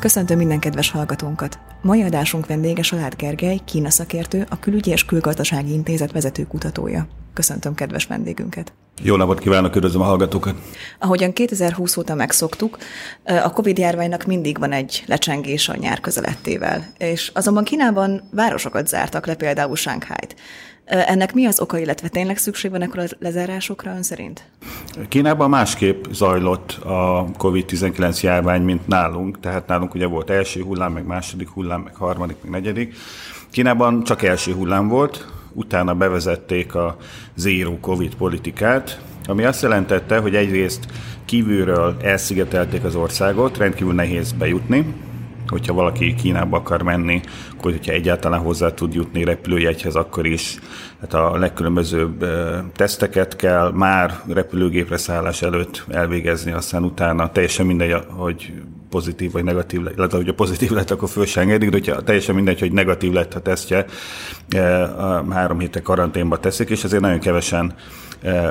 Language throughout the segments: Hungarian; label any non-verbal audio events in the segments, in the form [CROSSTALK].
Köszöntöm minden kedves hallgatónkat! Mai adásunk vendége Salád Gergely, Kína szakértő, a Külügyi és Külgazdasági Intézet vezető kutatója. Köszöntöm kedves vendégünket! Jó napot kívánok, üdvözlöm a hallgatókat! Ahogyan 2020 óta megszoktuk, a Covid-járványnak mindig van egy lecsengés a nyár közelettével, és azonban Kínában városokat zártak le, például Sánkhájt. Ennek mi az oka, illetve tényleg szükség van ekkor a lezárásokra ön szerint? Kínában másképp zajlott a COVID-19 járvány, mint nálunk. Tehát nálunk ugye volt első hullám, meg második hullám, meg harmadik, meg negyedik. Kínában csak első hullám volt, utána bevezették a zéró COVID politikát, ami azt jelentette, hogy egyrészt kívülről elszigetelték az országot, rendkívül nehéz bejutni, hogyha valaki Kínába akar menni, akkor hogyha egyáltalán hozzá tud jutni repülőjegyhez, akkor is hát a legkülönbözőbb teszteket kell már repülőgépre szállás előtt elvégezni, aztán utána teljesen mindegy, hogy pozitív vagy negatív lett, illetve hogyha pozitív lett, akkor föl sem engedik, de hogyha teljesen mindegy, hogy negatív lett a tesztje, három héte karanténba teszik, és azért nagyon kevesen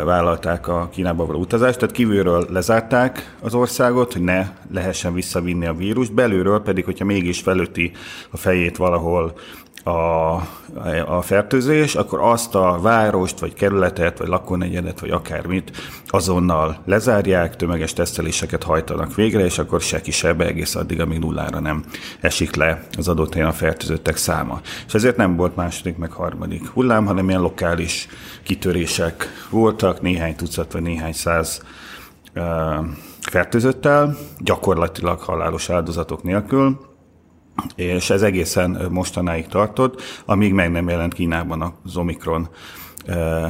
vállalták a Kínába való utazást, tehát kívülről lezárták az országot, hogy ne lehessen visszavinni a vírust, belülről pedig, hogyha mégis felüti a fejét valahol a, a fertőzés, akkor azt a várost, vagy kerületet, vagy lakónegyedet, vagy akármit azonnal lezárják, tömeges teszteléseket hajtanak végre, és akkor se kisebb egész addig, amíg nullára nem esik le az adott helyen a fertőzöttek száma. És ezért nem volt második, meg harmadik hullám, hanem ilyen lokális kitörések voltak, néhány tucat, vagy néhány száz fertőzöttel, gyakorlatilag halálos áldozatok nélkül, és ez egészen mostanáig tartott, amíg meg nem jelent Kínában az Omikron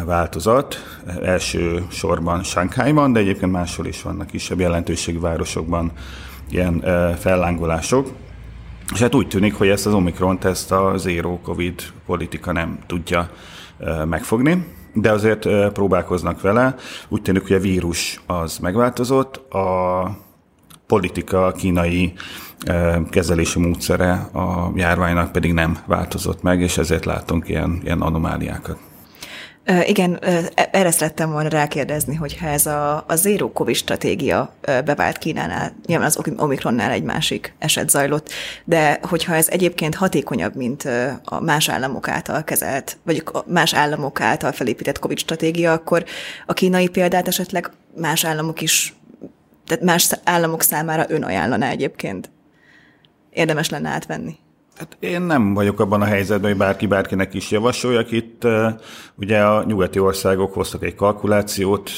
változat. Első sorban Sánkhájban, de egyébként máshol is vannak kisebb jelentőségű városokban ilyen fellángolások. És hát úgy tűnik, hogy ezt az Omikron ezt a zero covid politika nem tudja megfogni, de azért próbálkoznak vele. Úgy tűnik, hogy a vírus az megváltozott, a politika, a kínai kezelési módszere a járványnak pedig nem változott meg, és ezért látunk ilyen, ilyen anomáliákat. Igen, e, erre szerettem volna rákérdezni, hogyha ez a, a zero COVID stratégia bevált Kínánál, nyilván az Omikronnál egy másik eset zajlott, de hogyha ez egyébként hatékonyabb, mint a más államok által kezelt, vagy más államok által felépített COVID stratégia, akkor a kínai példát esetleg más államok is, tehát más államok számára ön ajánlaná egyébként? érdemes lenne átvenni? Hát én nem vagyok abban a helyzetben, hogy bárki bárkinek is javasoljak. Itt ugye a nyugati országok hoztak egy kalkulációt,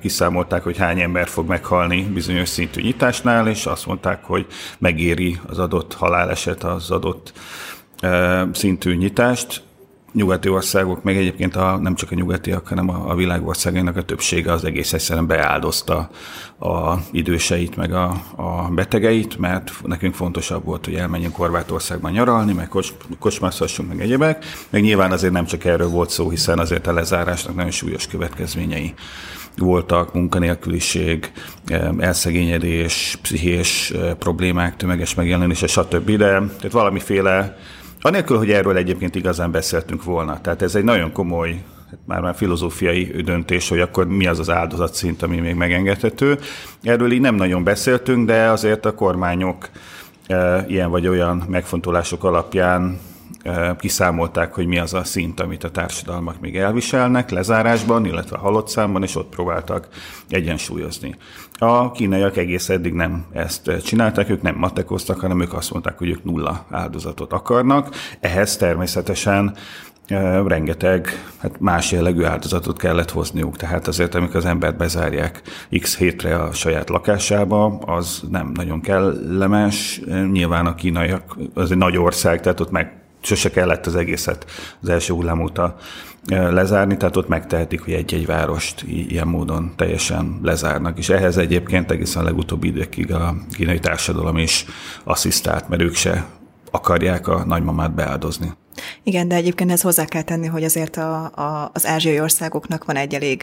kiszámolták, hogy hány ember fog meghalni bizonyos szintű nyitásnál, és azt mondták, hogy megéri az adott haláleset, az adott szintű nyitást nyugati országok, meg egyébként a, nem csak a nyugatiak, hanem a, a világ országainak a többsége az egész egyszerűen beáldozta a időseit, meg a, a betegeit, mert nekünk fontosabb volt, hogy elmenjünk Horvátországban nyaralni, meg kocs, kocsmázhassunk, meg egyebek. Meg nyilván azért nem csak erről volt szó, hiszen azért a lezárásnak nagyon súlyos következményei voltak, munkanélküliség, elszegényedés, pszichés problémák, tömeges megjelenése, stb. De tehát valamiféle Anélkül, hogy erről egyébként igazán beszéltünk volna. Tehát ez egy nagyon komoly már már filozófiai döntés, hogy akkor mi az az áldozatszint, ami még megengedhető. Erről így nem nagyon beszéltünk, de azért a kormányok e, ilyen vagy olyan megfontolások alapján kiszámolták, hogy mi az a szint, amit a társadalmak még elviselnek lezárásban, illetve halott számban, és ott próbáltak egyensúlyozni. A kínaiak egész eddig nem ezt csinálták, ők nem matekoztak, hanem ők azt mondták, hogy ők nulla áldozatot akarnak. Ehhez természetesen rengeteg hát más jellegű áldozatot kellett hozniuk. Tehát azért, amikor az embert bezárják x hétre a saját lakásába, az nem nagyon kellemes. Nyilván a kínaiak, az egy nagy ország, tehát ott meg sose kellett az egészet az első hullám óta lezárni, tehát ott megtehetik, hogy egy-egy várost ilyen módon teljesen lezárnak. És ehhez egyébként egészen a legutóbbi időkig a kínai társadalom is asszisztált, mert ők se akarják a nagymamát beáldozni. Igen, de egyébként ez hozzá kell tenni, hogy azért a, a, az ázsiai országoknak van egy elég,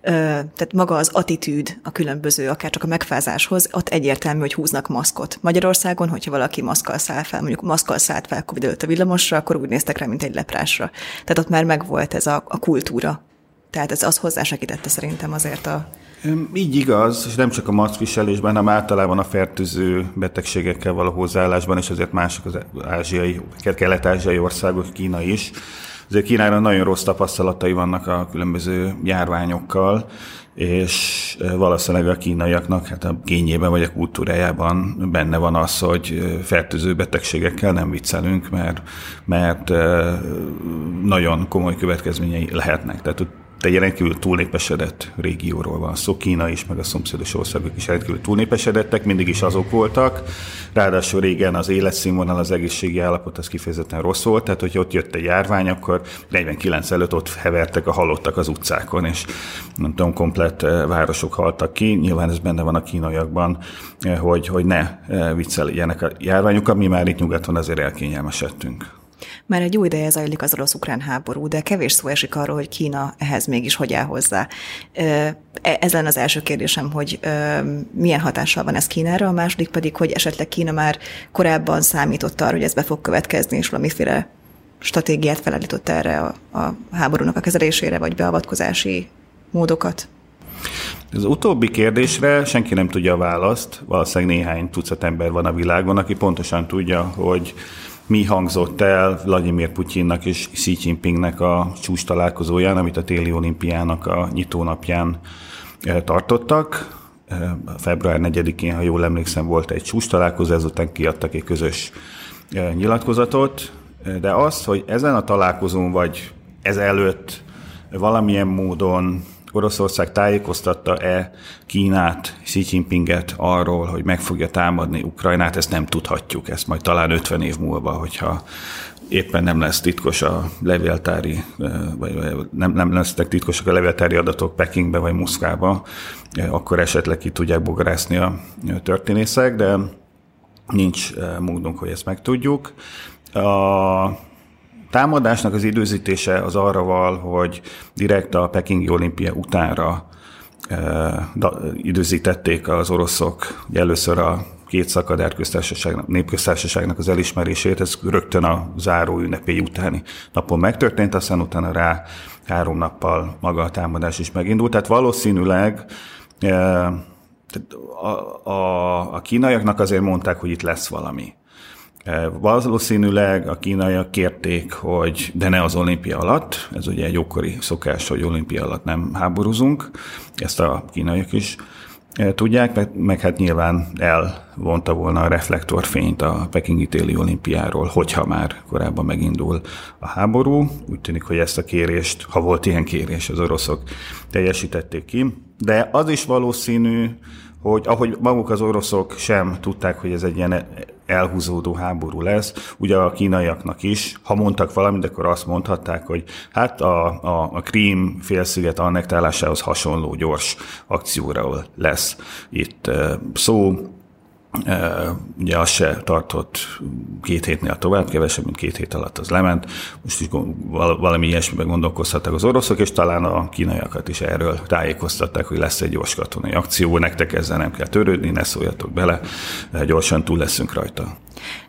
ö, tehát maga az attitűd a különböző, akár csak a megfázáshoz, ott egyértelmű, hogy húznak maszkot. Magyarországon, hogyha valaki maszkal száll fel, mondjuk maszkal szállt fel Covid a villamosra, akkor úgy néztek rá, mint egy leprásra. Tehát ott már megvolt ez a, a kultúra Tehát ez az hozzásegítette szerintem azért a így igaz, és nem csak a maszkviselésben, hanem általában a fertőző betegségekkel való hozzáállásban, és azért mások az ázsiai, kelet-ázsiai országok, Kína is. Azért Kínára nagyon rossz tapasztalatai vannak a különböző járványokkal, és valószínűleg a kínaiaknak hát a kényében vagy a kultúrájában benne van az, hogy fertőző betegségekkel nem viccelünk, mert, mert nagyon komoly következményei lehetnek. Tehát egy rendkívül túlnépesedett régióról van szó. Kína is, meg a szomszédos országok is rendkívül túlnépesedettek, mindig is azok voltak. Ráadásul régen az életszínvonal, az egészségi állapot az kifejezetten rossz volt, tehát hogyha ott jött egy járvány, akkor 49 előtt ott hevertek a halottak az utcákon, és nem tudom, komplett eh, városok haltak ki. Nyilván ez benne van a kínaiakban, eh, hogy, hogy ne eh, vicceljenek a járványok, mi már itt nyugaton azért elkényelmesedtünk. Már egy jó ideje zajlik az orosz-ukrán háború, de kevés szó esik arról, hogy Kína ehhez mégis hogy áll hozzá. E, ez lenne az első kérdésem, hogy milyen hatással van ez Kínára, a második pedig, hogy esetleg Kína már korábban számított arra, hogy ez be fog következni, és valamiféle stratégiát felállított erre a, a háborúnak a kezelésére, vagy beavatkozási módokat? Az utóbbi kérdésre senki nem tudja a választ. Valószínűleg néhány tucat ember van a világon, aki pontosan tudja, hogy mi hangzott el Vladimir Putyinnak és Xi Jinpingnek a csúcs találkozóján, amit a téli olimpiának a nyitónapján eh, tartottak. Eh, február 4-én, ha jól emlékszem, volt egy csúcs találkozó, ezután kiadtak egy közös eh, nyilatkozatot, de az, hogy ezen a találkozón vagy ez előtt valamilyen módon Oroszország tájékoztatta-e Kínát, Xi Jinpinget arról, hogy meg fogja támadni Ukrajnát, ezt nem tudhatjuk, ezt majd talán 50 év múlva, hogyha éppen nem lesz titkos a levéltári, vagy nem, nem lesznek titkosak a levéltári adatok Pekingbe vagy Moszkvába, akkor esetleg ki tudják bogarászni a történészek, de nincs módunk, hogy ezt megtudjuk. A támadásnak az időzítése az arra val, hogy direkt a Pekingi olimpia utánra e, da, időzítették az oroszok először a két szakadár köztársaságnak, népköztársaságnak az elismerését, ez rögtön a záró ünnepély utáni napon megtörtént, aztán utána rá három nappal maga a támadás is megindult. Tehát valószínűleg e, a, a, a kínaiaknak azért mondták, hogy itt lesz valami. E, valószínűleg a kínaiak kérték, hogy de ne az olimpia alatt, ez ugye egy ókori szokás, hogy olimpia alatt nem háborúzunk, ezt a kínaiak is e, tudják, meg, meg hát nyilván elvonta volna a reflektorfényt a Pekingi téli olimpiáról, hogyha már korábban megindul a háború. Úgy tűnik, hogy ezt a kérést, ha volt ilyen kérés, az oroszok teljesítették ki. De az is valószínű, hogy ahogy maguk az oroszok sem tudták, hogy ez egy ilyen elhúzódó háború lesz, ugye a kínaiaknak is, ha mondtak valamit, akkor azt mondhatták, hogy hát a, a, a Krím félsziget annektálásához hasonló gyors akcióra lesz itt szó, Ugye az se tartott két hétnél tovább, kevesebb, mint két hét alatt az lement. Most is valami ilyesmiben gondolkozhattak az oroszok, és talán a kínaiakat is erről tájékoztatták, hogy lesz egy gyors katonai akció, nektek ezzel nem kell törődni, ne szóljatok bele, gyorsan túl leszünk rajta.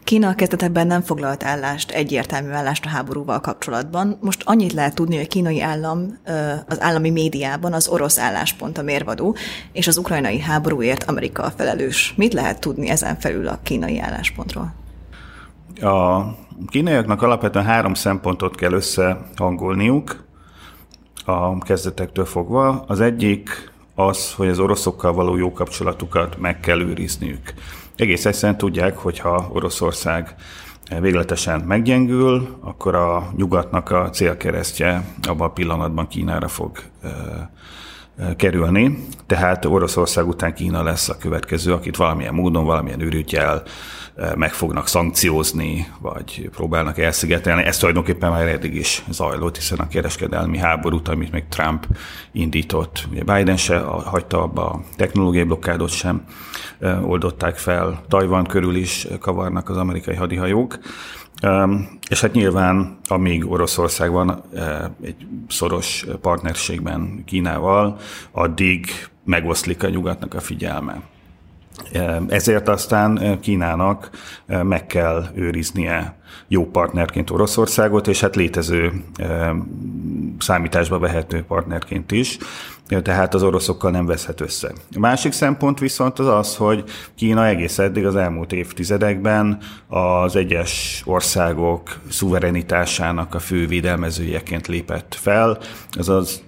Kína kezdetekben nem foglalt állást, egyértelmű állást a háborúval kapcsolatban. Most annyit lehet tudni, hogy a kínai állam az állami médiában az orosz álláspont a mérvadó, és az ukrajnai háborúért Amerika a felelős. Mit lehet tudni ezen felül a kínai álláspontról? A kínaiaknak alapvetően három szempontot kell összehangolniuk a kezdetektől fogva. Az egyik az, hogy az oroszokkal való jó kapcsolatukat meg kell őrizniük. Egész egyszerűen tudják, hogyha Oroszország végletesen meggyengül, akkor a nyugatnak a célkeresztje abban a pillanatban Kínára fog kerülni. Tehát Oroszország után Kína lesz a következő, akit valamilyen módon, valamilyen ürügyel meg fognak szankciózni, vagy próbálnak elszigetelni. Ez tulajdonképpen már eddig is zajlott, hiszen a kereskedelmi háborút, amit még Trump indított, ugye Biden se hagyta abba a technológiai blokkádot sem oldották fel. Tajvan körül is kavarnak az amerikai hadihajók. És hát nyilván, amíg Oroszország van egy szoros partnerségben Kínával, addig megoszlik a nyugatnak a figyelme. Ezért aztán Kínának meg kell őriznie jó partnerként Oroszországot, és hát létező számításba vehető partnerként is, tehát az oroszokkal nem veszhet össze. A másik szempont viszont az az, hogy Kína egész eddig az elmúlt évtizedekben az egyes országok szuverenitásának a fő védelmezőjeként lépett fel, azaz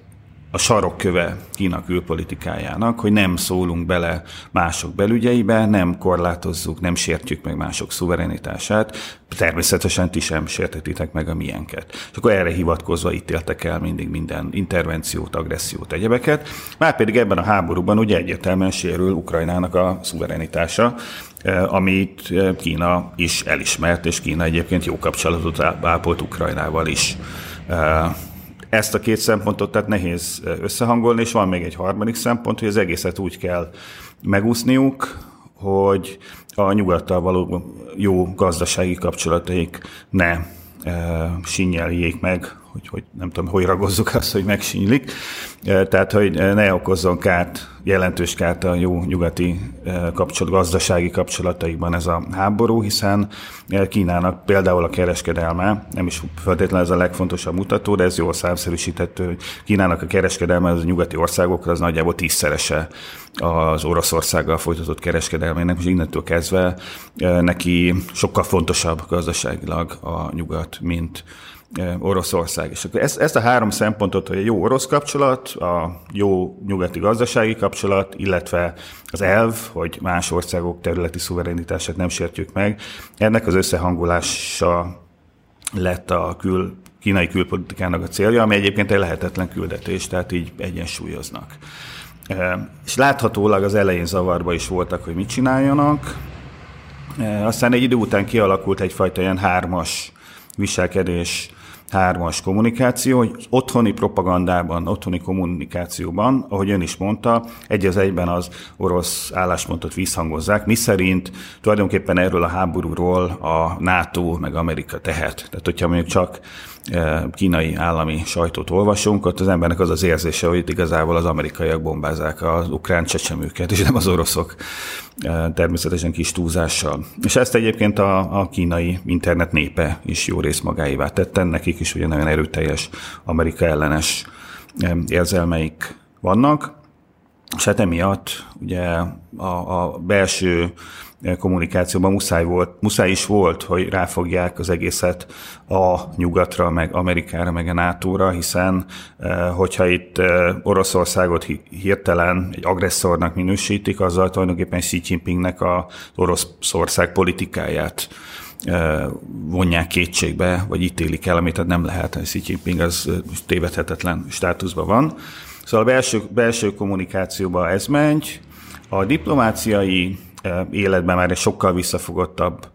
a sarokköve Kína külpolitikájának, hogy nem szólunk bele mások belügyeibe, nem korlátozzuk, nem sértjük meg mások szuverenitását, természetesen ti sem sértetitek meg a miénket. És akkor erre hivatkozva ítéltek el mindig minden intervenciót, agressziót, egyebeket. Márpedig ebben a háborúban ugye egyértelműen sérül Ukrajnának a szuverenitása, eh, amit eh, Kína is elismert, és Kína egyébként jó kapcsolatot ápolt Ukrajnával is. Ezt a két szempontot tehát nehéz összehangolni, és van még egy harmadik szempont, hogy az egészet úgy kell megúszniuk, hogy a nyugattal való jó gazdasági kapcsolataik ne e, sinyeljék meg, hogy, hogy nem tudom, hogy ragozzuk azt, hogy megsínylik. E, tehát, hogy ne okozzon kárt jelentős kárt a jó nyugati eh, kapcsolat, gazdasági kapcsolataikban ez a háború, hiszen eh, Kínának például a kereskedelme, nem is feltétlenül ez a legfontosabb mutató, de ez jól számszerűsített, hogy Kínának a kereskedelme az a nyugati országokra az nagyjából tízszerese az Oroszországgal folytatott kereskedelmének, és innentől kezdve neki sokkal fontosabb gazdaságilag a nyugat, mint Oroszország. És akkor ezt, ezt a három szempontot, hogy a jó orosz kapcsolat, a jó nyugati gazdasági kapcsolat, illetve az elv, hogy más országok területi szuverenitását nem sértjük meg, ennek az összehangolása lett a kül, kínai külpolitikának a célja, ami egyébként egy lehetetlen küldetés, tehát így egyensúlyoznak. És láthatólag az elején zavarba is voltak, hogy mit csináljanak, aztán egy idő után kialakult egyfajta ilyen hármas viselkedés hármas kommunikáció, hogy otthoni propagandában, otthoni kommunikációban, ahogy ön is mondta, egy az egyben az orosz álláspontot visszhangozzák, miszerint tulajdonképpen erről a háborúról a NATO meg Amerika tehet. Tehát, hogyha mondjuk csak e, kínai állami sajtót olvasunk, ott az embernek az az érzése, hogy itt igazából az amerikaiak bombázák az ukrán csecsemőket, és nem az oroszok természetesen kis túlzással. És ezt egyébként a, a kínai internet népe is jó rész magáévá tette, nekik is ugye nagyon erőteljes Amerika ellenes érzelmeik vannak, és hát emiatt ugye a, a belső kommunikációban muszáj, volt, muszáj is volt, hogy ráfogják az egészet a nyugatra, meg Amerikára, meg a NATO-ra, hiszen eh, hogyha itt eh, Oroszországot hirtelen egy agresszornak minősítik, azzal tulajdonképpen Xi Jinpingnek az Oroszország politikáját eh, vonják kétségbe, vagy ítélik el, amit nem lehet. Xi Jinping az tévedhetetlen státuszban van. Szóval a belső, belső kommunikációban ez megy, a diplomáciai életben már egy sokkal visszafogottabb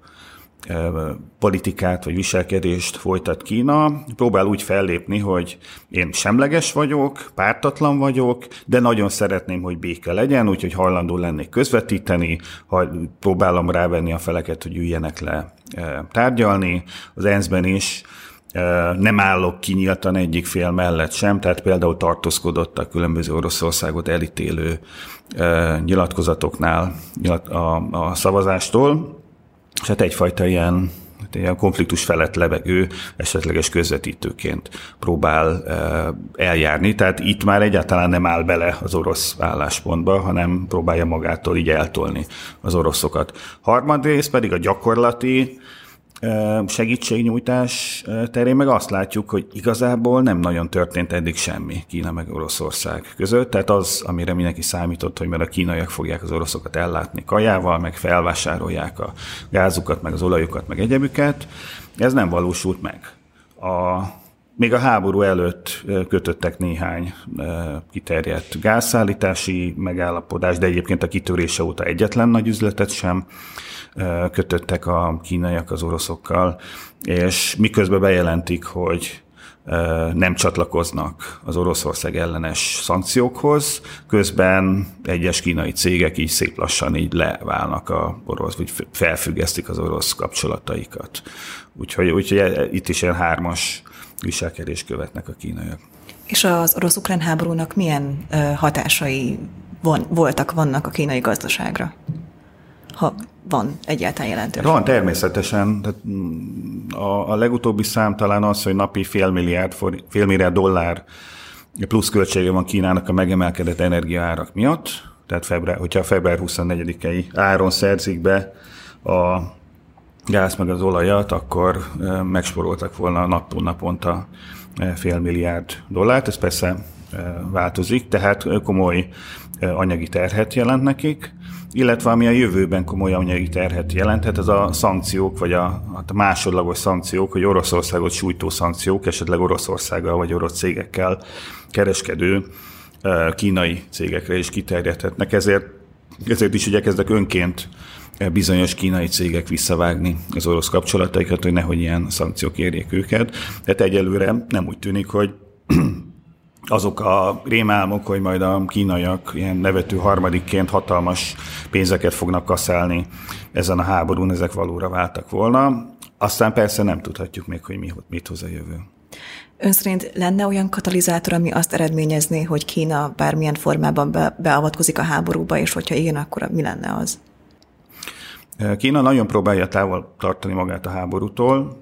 politikát vagy viselkedést folytat Kína. Próbál úgy fellépni, hogy én semleges vagyok, pártatlan vagyok, de nagyon szeretném, hogy béke legyen, úgyhogy hajlandó lennék közvetíteni, ha próbálom rávenni a feleket, hogy üljenek le tárgyalni. Az ENSZ-ben is nem állok kinyíltan egyik fél mellett sem, tehát például tartózkodott a különböző Oroszországot elítélő nyilatkozatoknál a szavazástól, és hát egyfajta ilyen hát ilyen konfliktus felett levegő, esetleges közvetítőként próbál eljárni. Tehát itt már egyáltalán nem áll bele az orosz álláspontba, hanem próbálja magától így eltolni az oroszokat. Harmadrészt pedig a gyakorlati segítségnyújtás terén meg azt látjuk, hogy igazából nem nagyon történt eddig semmi Kína meg Oroszország között. Tehát az, amire mindenki számított, hogy mert a kínaiak fogják az oroszokat ellátni kajával, meg felvásárolják a gázukat, meg az olajukat, meg egyebüket, ez nem valósult meg. A, még a háború előtt kötöttek néhány kiterjedt gázszállítási megállapodás, de egyébként a kitörése óta egyetlen nagy üzletet sem kötöttek a kínaiak az oroszokkal, és miközben bejelentik, hogy nem csatlakoznak az Oroszország ellenes szankciókhoz, közben egyes kínai cégek így szép lassan így leválnak a orosz, vagy felfüggesztik az orosz kapcsolataikat. Úgyhogy, úgyhogy e, itt is ilyen hármas viselkedést követnek a kínaiak. És az orosz-ukrán háborúnak milyen hatásai von, voltak, vannak a kínai gazdaságra? ha van egyáltalán jelentős. Van, természetesen. A, a legutóbbi szám talán az, hogy napi fél milliárd, fél milliárd dollár plusz költsége van Kínának a megemelkedett energiaárak miatt. Tehát február, hogyha a február 24-i áron szerzik be a gáz meg az olajat, akkor megsporoltak volna nappal naponta fél milliárd dollárt. Ez persze változik, tehát komoly anyagi terhet jelent nekik, illetve ami a jövőben komoly anyagi terhet jelenthet, ez a szankciók, vagy a, a másodlagos szankciók, hogy Oroszországot sújtó szankciók, esetleg Oroszországgal vagy orosz cégekkel kereskedő kínai cégekre is kiterjedhetnek. Ezért, ezért is igyekeznek önként bizonyos kínai cégek visszavágni az orosz kapcsolataikat, hogy nehogy ilyen szankciók érjék őket. Tehát egyelőre nem úgy tűnik, hogy [CLEARS THROAT] azok a rémálmok, hogy majd a kínaiak ilyen nevető harmadikként hatalmas pénzeket fognak kaszálni ezen a háborún, ezek valóra váltak volna. Aztán persze nem tudhatjuk még, hogy mi, mit hoz a jövő. Ön szerint lenne olyan katalizátor, ami azt eredményezné, hogy Kína bármilyen formában be, beavatkozik a háborúba, és hogyha igen, akkor mi lenne az? Kína nagyon próbálja távol tartani magát a háborútól.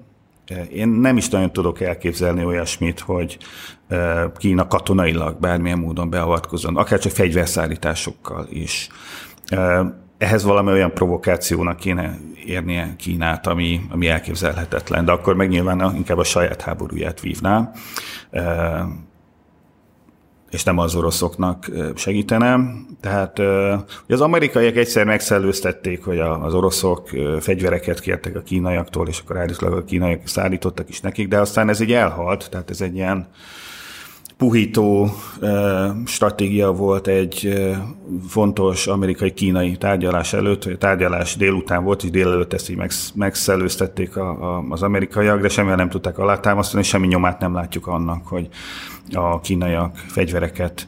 Én nem is nagyon tudok elképzelni olyasmit, hogy Kína katonailag bármilyen módon beavatkozzon, akár csak fegyverszállításokkal is. Ehhez valami olyan provokációnak kéne érnie Kínát, ami, ami elképzelhetetlen, de akkor meg nyilván inkább a saját háborúját vívná és nem az oroszoknak segítene. Tehát az amerikaiak egyszer megszellőztették, hogy az oroszok fegyvereket kértek a kínaiaktól, és akkor állítólag a kínaiak szállítottak is nekik, de aztán ez így elhalt, tehát ez egy ilyen puhító stratégia volt egy fontos amerikai-kínai tárgyalás előtt, a tárgyalás délután volt, és délelőtt ezt így megszellőztették az amerikaiak, de semmivel nem tudták alátámasztani, semmi nyomát nem látjuk annak, hogy a kínaiak fegyvereket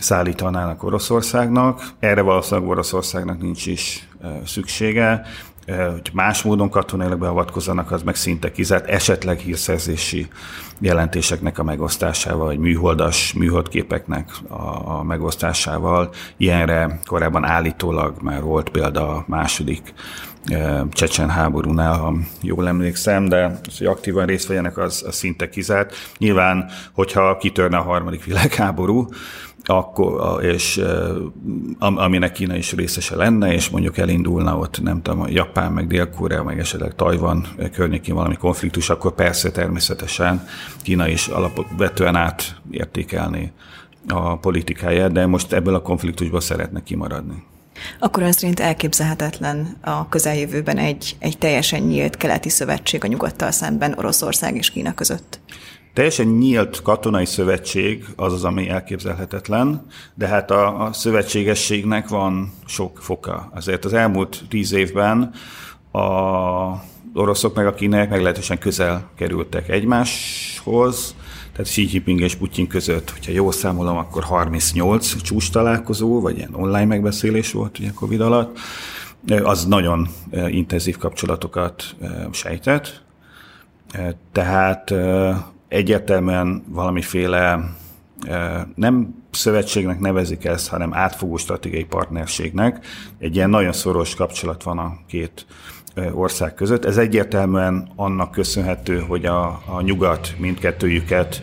szállítanának Oroszországnak. Erre valószínűleg Oroszországnak nincs is szüksége hogy más módon katonailag beavatkozzanak, az meg szinte kizárt, esetleg hírszerzési jelentéseknek a megosztásával, vagy műholdas műholdképeknek a, a megosztásával. Ilyenre korábban állítólag már volt példa a második Csecsen háborúnál, ha jól emlékszem, de az, hogy aktívan részt vegyenek, az, az szinte kizárt. Nyilván, hogyha kitörne a harmadik [LAUGHS] világháború, akkor, és aminek Kína is részese lenne, és mondjuk elindulna ott, nem tudom, Japán, meg Dél-Korea, meg esetleg Tajvan környékén valami konfliktus, akkor persze természetesen Kína is alapvetően átértékelni a politikáját, de most ebből a konfliktusból szeretne kimaradni. Akkor ön szerint elképzelhetetlen a közeljövőben egy, egy teljesen nyílt keleti szövetség a nyugattal szemben Oroszország és Kína között? Teljesen nyílt katonai szövetség az az, ami elképzelhetetlen, de hát a, a szövetségességnek van sok foka. Azért az elmúlt tíz évben a oroszok meg a kínaiak meglehetősen közel kerültek egymáshoz, tehát Xi Jinping és Putyin között, hogyha jól számolom, akkor 38 csúcs találkozó, vagy ilyen online megbeszélés volt ugye Covid alatt, az nagyon intenzív kapcsolatokat sejtett. Tehát egyértelműen valamiféle nem szövetségnek nevezik ezt, hanem átfogó stratégiai partnerségnek. Egy ilyen nagyon szoros kapcsolat van a két ország között. Ez egyértelműen annak köszönhető, hogy a, a nyugat mindkettőjüket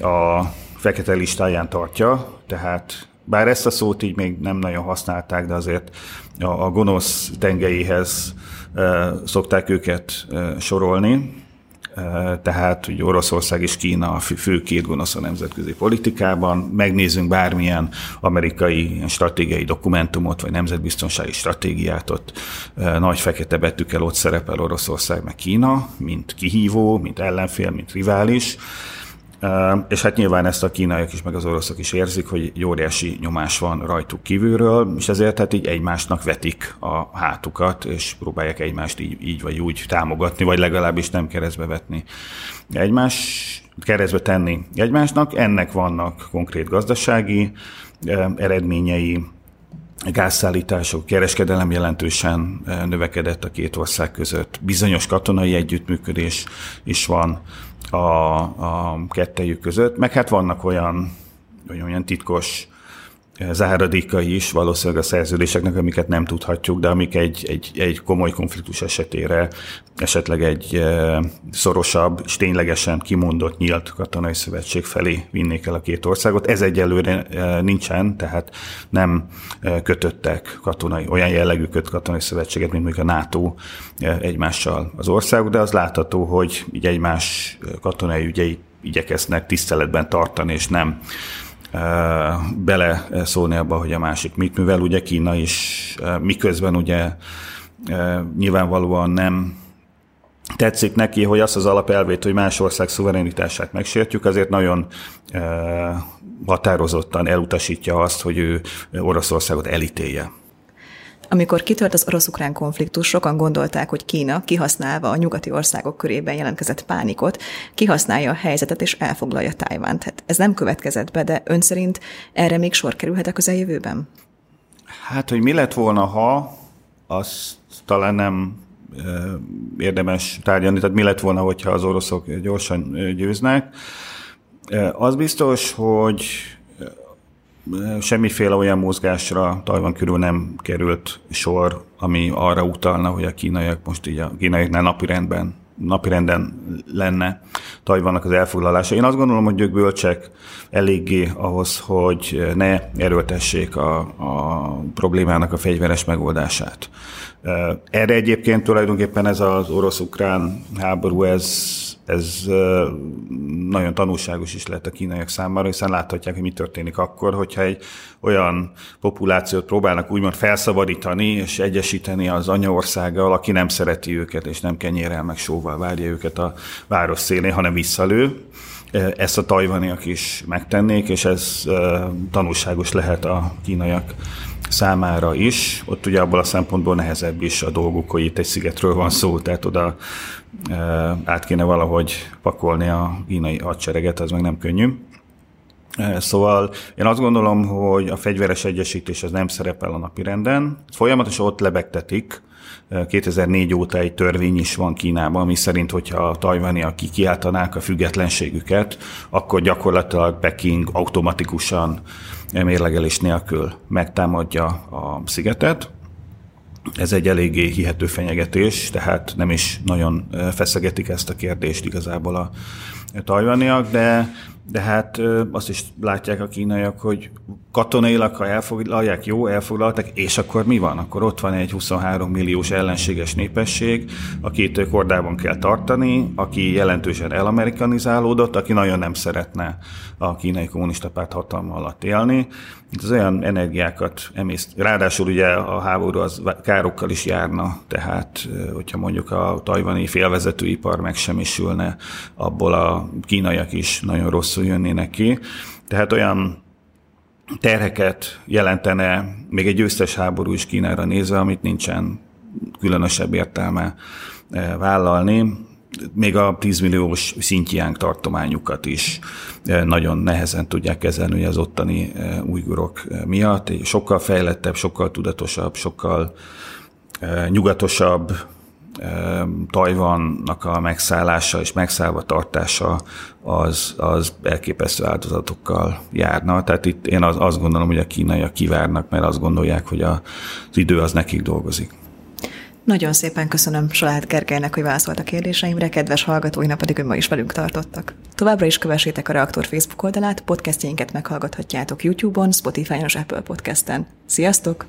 a fekete listáján tartja, tehát bár ezt a szót így még nem nagyon használták, de azért a, a gonosz tengelyéhez e, szokták őket e, sorolni tehát hogy Oroszország és Kína a fő két gonosz a nemzetközi politikában. Megnézzünk bármilyen amerikai stratégiai dokumentumot, vagy nemzetbiztonsági stratégiát, ott nagy fekete betűkkel ott szerepel Oroszország meg Kína, mint kihívó, mint ellenfél, mint rivális. És hát nyilván ezt a kínaiak is, meg az oroszok is érzik, hogy egy óriási nyomás van rajtuk kívülről, és ezért hát így egymásnak vetik a hátukat, és próbálják egymást így, így vagy úgy támogatni, vagy legalábbis nem keresztbe vetni egymás, keresztbe tenni egymásnak. Ennek vannak konkrét gazdasági eredményei, gázszállítások, kereskedelem jelentősen növekedett a két ország között. Bizonyos katonai együttműködés is van a, a kettejük között, meg hát vannak olyan, olyan titkos záradékai is valószínűleg a szerződéseknek, amiket nem tudhatjuk, de amik egy, egy, egy komoly konfliktus esetére esetleg egy szorosabb és ténylegesen kimondott nyílt katonai szövetség felé vinnék el a két országot. Ez egyelőre nincsen, tehát nem kötöttek katonai, olyan jellegű köt katonai szövetséget, mint mondjuk a NATO egymással az országok, de az látható, hogy így egymás katonai ügyeit igyekeznek tiszteletben tartani, és nem bele szólni abba, hogy a másik mit művel. Ugye Kína is, miközben ugye nyilvánvalóan nem tetszik neki, hogy azt az alapelvét, hogy más ország szuverenitását megsértjük, azért nagyon határozottan elutasítja azt, hogy ő Oroszországot elítélje. Amikor kitört az orosz-ukrán konfliktus, sokan gondolták, hogy Kína, kihasználva a nyugati országok körében jelentkezett pánikot, kihasználja a helyzetet és elfoglalja Tájvánt. Hát ez nem következett be, de ön szerint erre még sor kerülhet a közeljövőben? Hát, hogy mi lett volna, ha, az talán nem érdemes tárgyalni, tehát mi lett volna, hogyha az oroszok gyorsan győznek. Az biztos, hogy semmiféle olyan mozgásra Tajvan körül nem került sor, ami arra utalna, hogy a kínaiak most így a kínaiaknál napirendben napirenden lenne Tajvannak az elfoglalása. Én azt gondolom, hogy ők bölcsek eléggé ahhoz, hogy ne erőltessék a, a problémának a fegyveres megoldását. Erre egyébként tulajdonképpen ez az orosz-ukrán háború, ez ez nagyon tanulságos is lett a kínaiak számára, hiszen láthatják, hogy mi történik akkor, hogyha egy olyan populációt próbálnak úgymond felszabadítani és egyesíteni az anyaországgal, aki nem szereti őket, és nem kenyérrel meg sóval várja őket a város szélén, hanem visszalő. Ezt a tajvaniak is megtennék, és ez tanulságos lehet a kínaiak számára is. Ott ugye abból a szempontból nehezebb is a dolguk, hogy itt egy szigetről van szó, tehát oda át kéne valahogy pakolni a kínai hadsereget, az meg nem könnyű. Szóval én azt gondolom, hogy a fegyveres egyesítés az nem szerepel a napi renden. Folyamatosan ott lebegtetik, 2004 óta egy törvény is van Kínában, ami szerint, hogyha a tajvaniak kikiáltanák a függetlenségüket, akkor gyakorlatilag Peking automatikusan mérlegelés nélkül megtámadja a szigetet. Ez egy eléggé hihető fenyegetés, tehát nem is nagyon feszegetik ezt a kérdést igazából a tajvaniak, de de hát azt is látják a kínaiak, hogy katonailag, ha elfoglalják, jó, elfoglaltak, és akkor mi van? Akkor ott van egy 23 milliós ellenséges népesség, akit kordában kell tartani, aki jelentősen elamerikanizálódott, aki nagyon nem szeretne a kínai kommunista párt hatalma alatt élni. Itt az olyan energiákat emészt. Ráadásul ugye a háború az károkkal is járna, tehát hogyha mondjuk a tajvani félvezetőipar megsemmisülne, abból a kínaiak is nagyon rosszul jönnének ki. Tehát olyan terheket jelentene még egy győztes háború is Kínára nézve, amit nincsen különösebb értelme eh, vállalni. Még a 10 milliós szintjánk tartományukat is eh, nagyon nehezen tudják kezelni az ottani eh, újgurok miatt. Sokkal fejlettebb, sokkal tudatosabb, sokkal nyugatosabb Tajvannak a megszállása és megszállva tartása az, az elképesztő áldozatokkal járna. Tehát itt én az, azt gondolom, hogy a kínaiak kivárnak, mert azt gondolják, hogy az idő az nekik dolgozik. Nagyon szépen köszönöm Salád Gergelynek, hogy válaszolt a kérdéseimre, kedves hallgatóinak pedig, hogy ma is velünk tartottak. Továbbra is kövessétek a Reaktor Facebook oldalát, podcastjeinket meghallgathatjátok YouTube-on, Spotify-on és Apple Podcast-en. Sziasztok!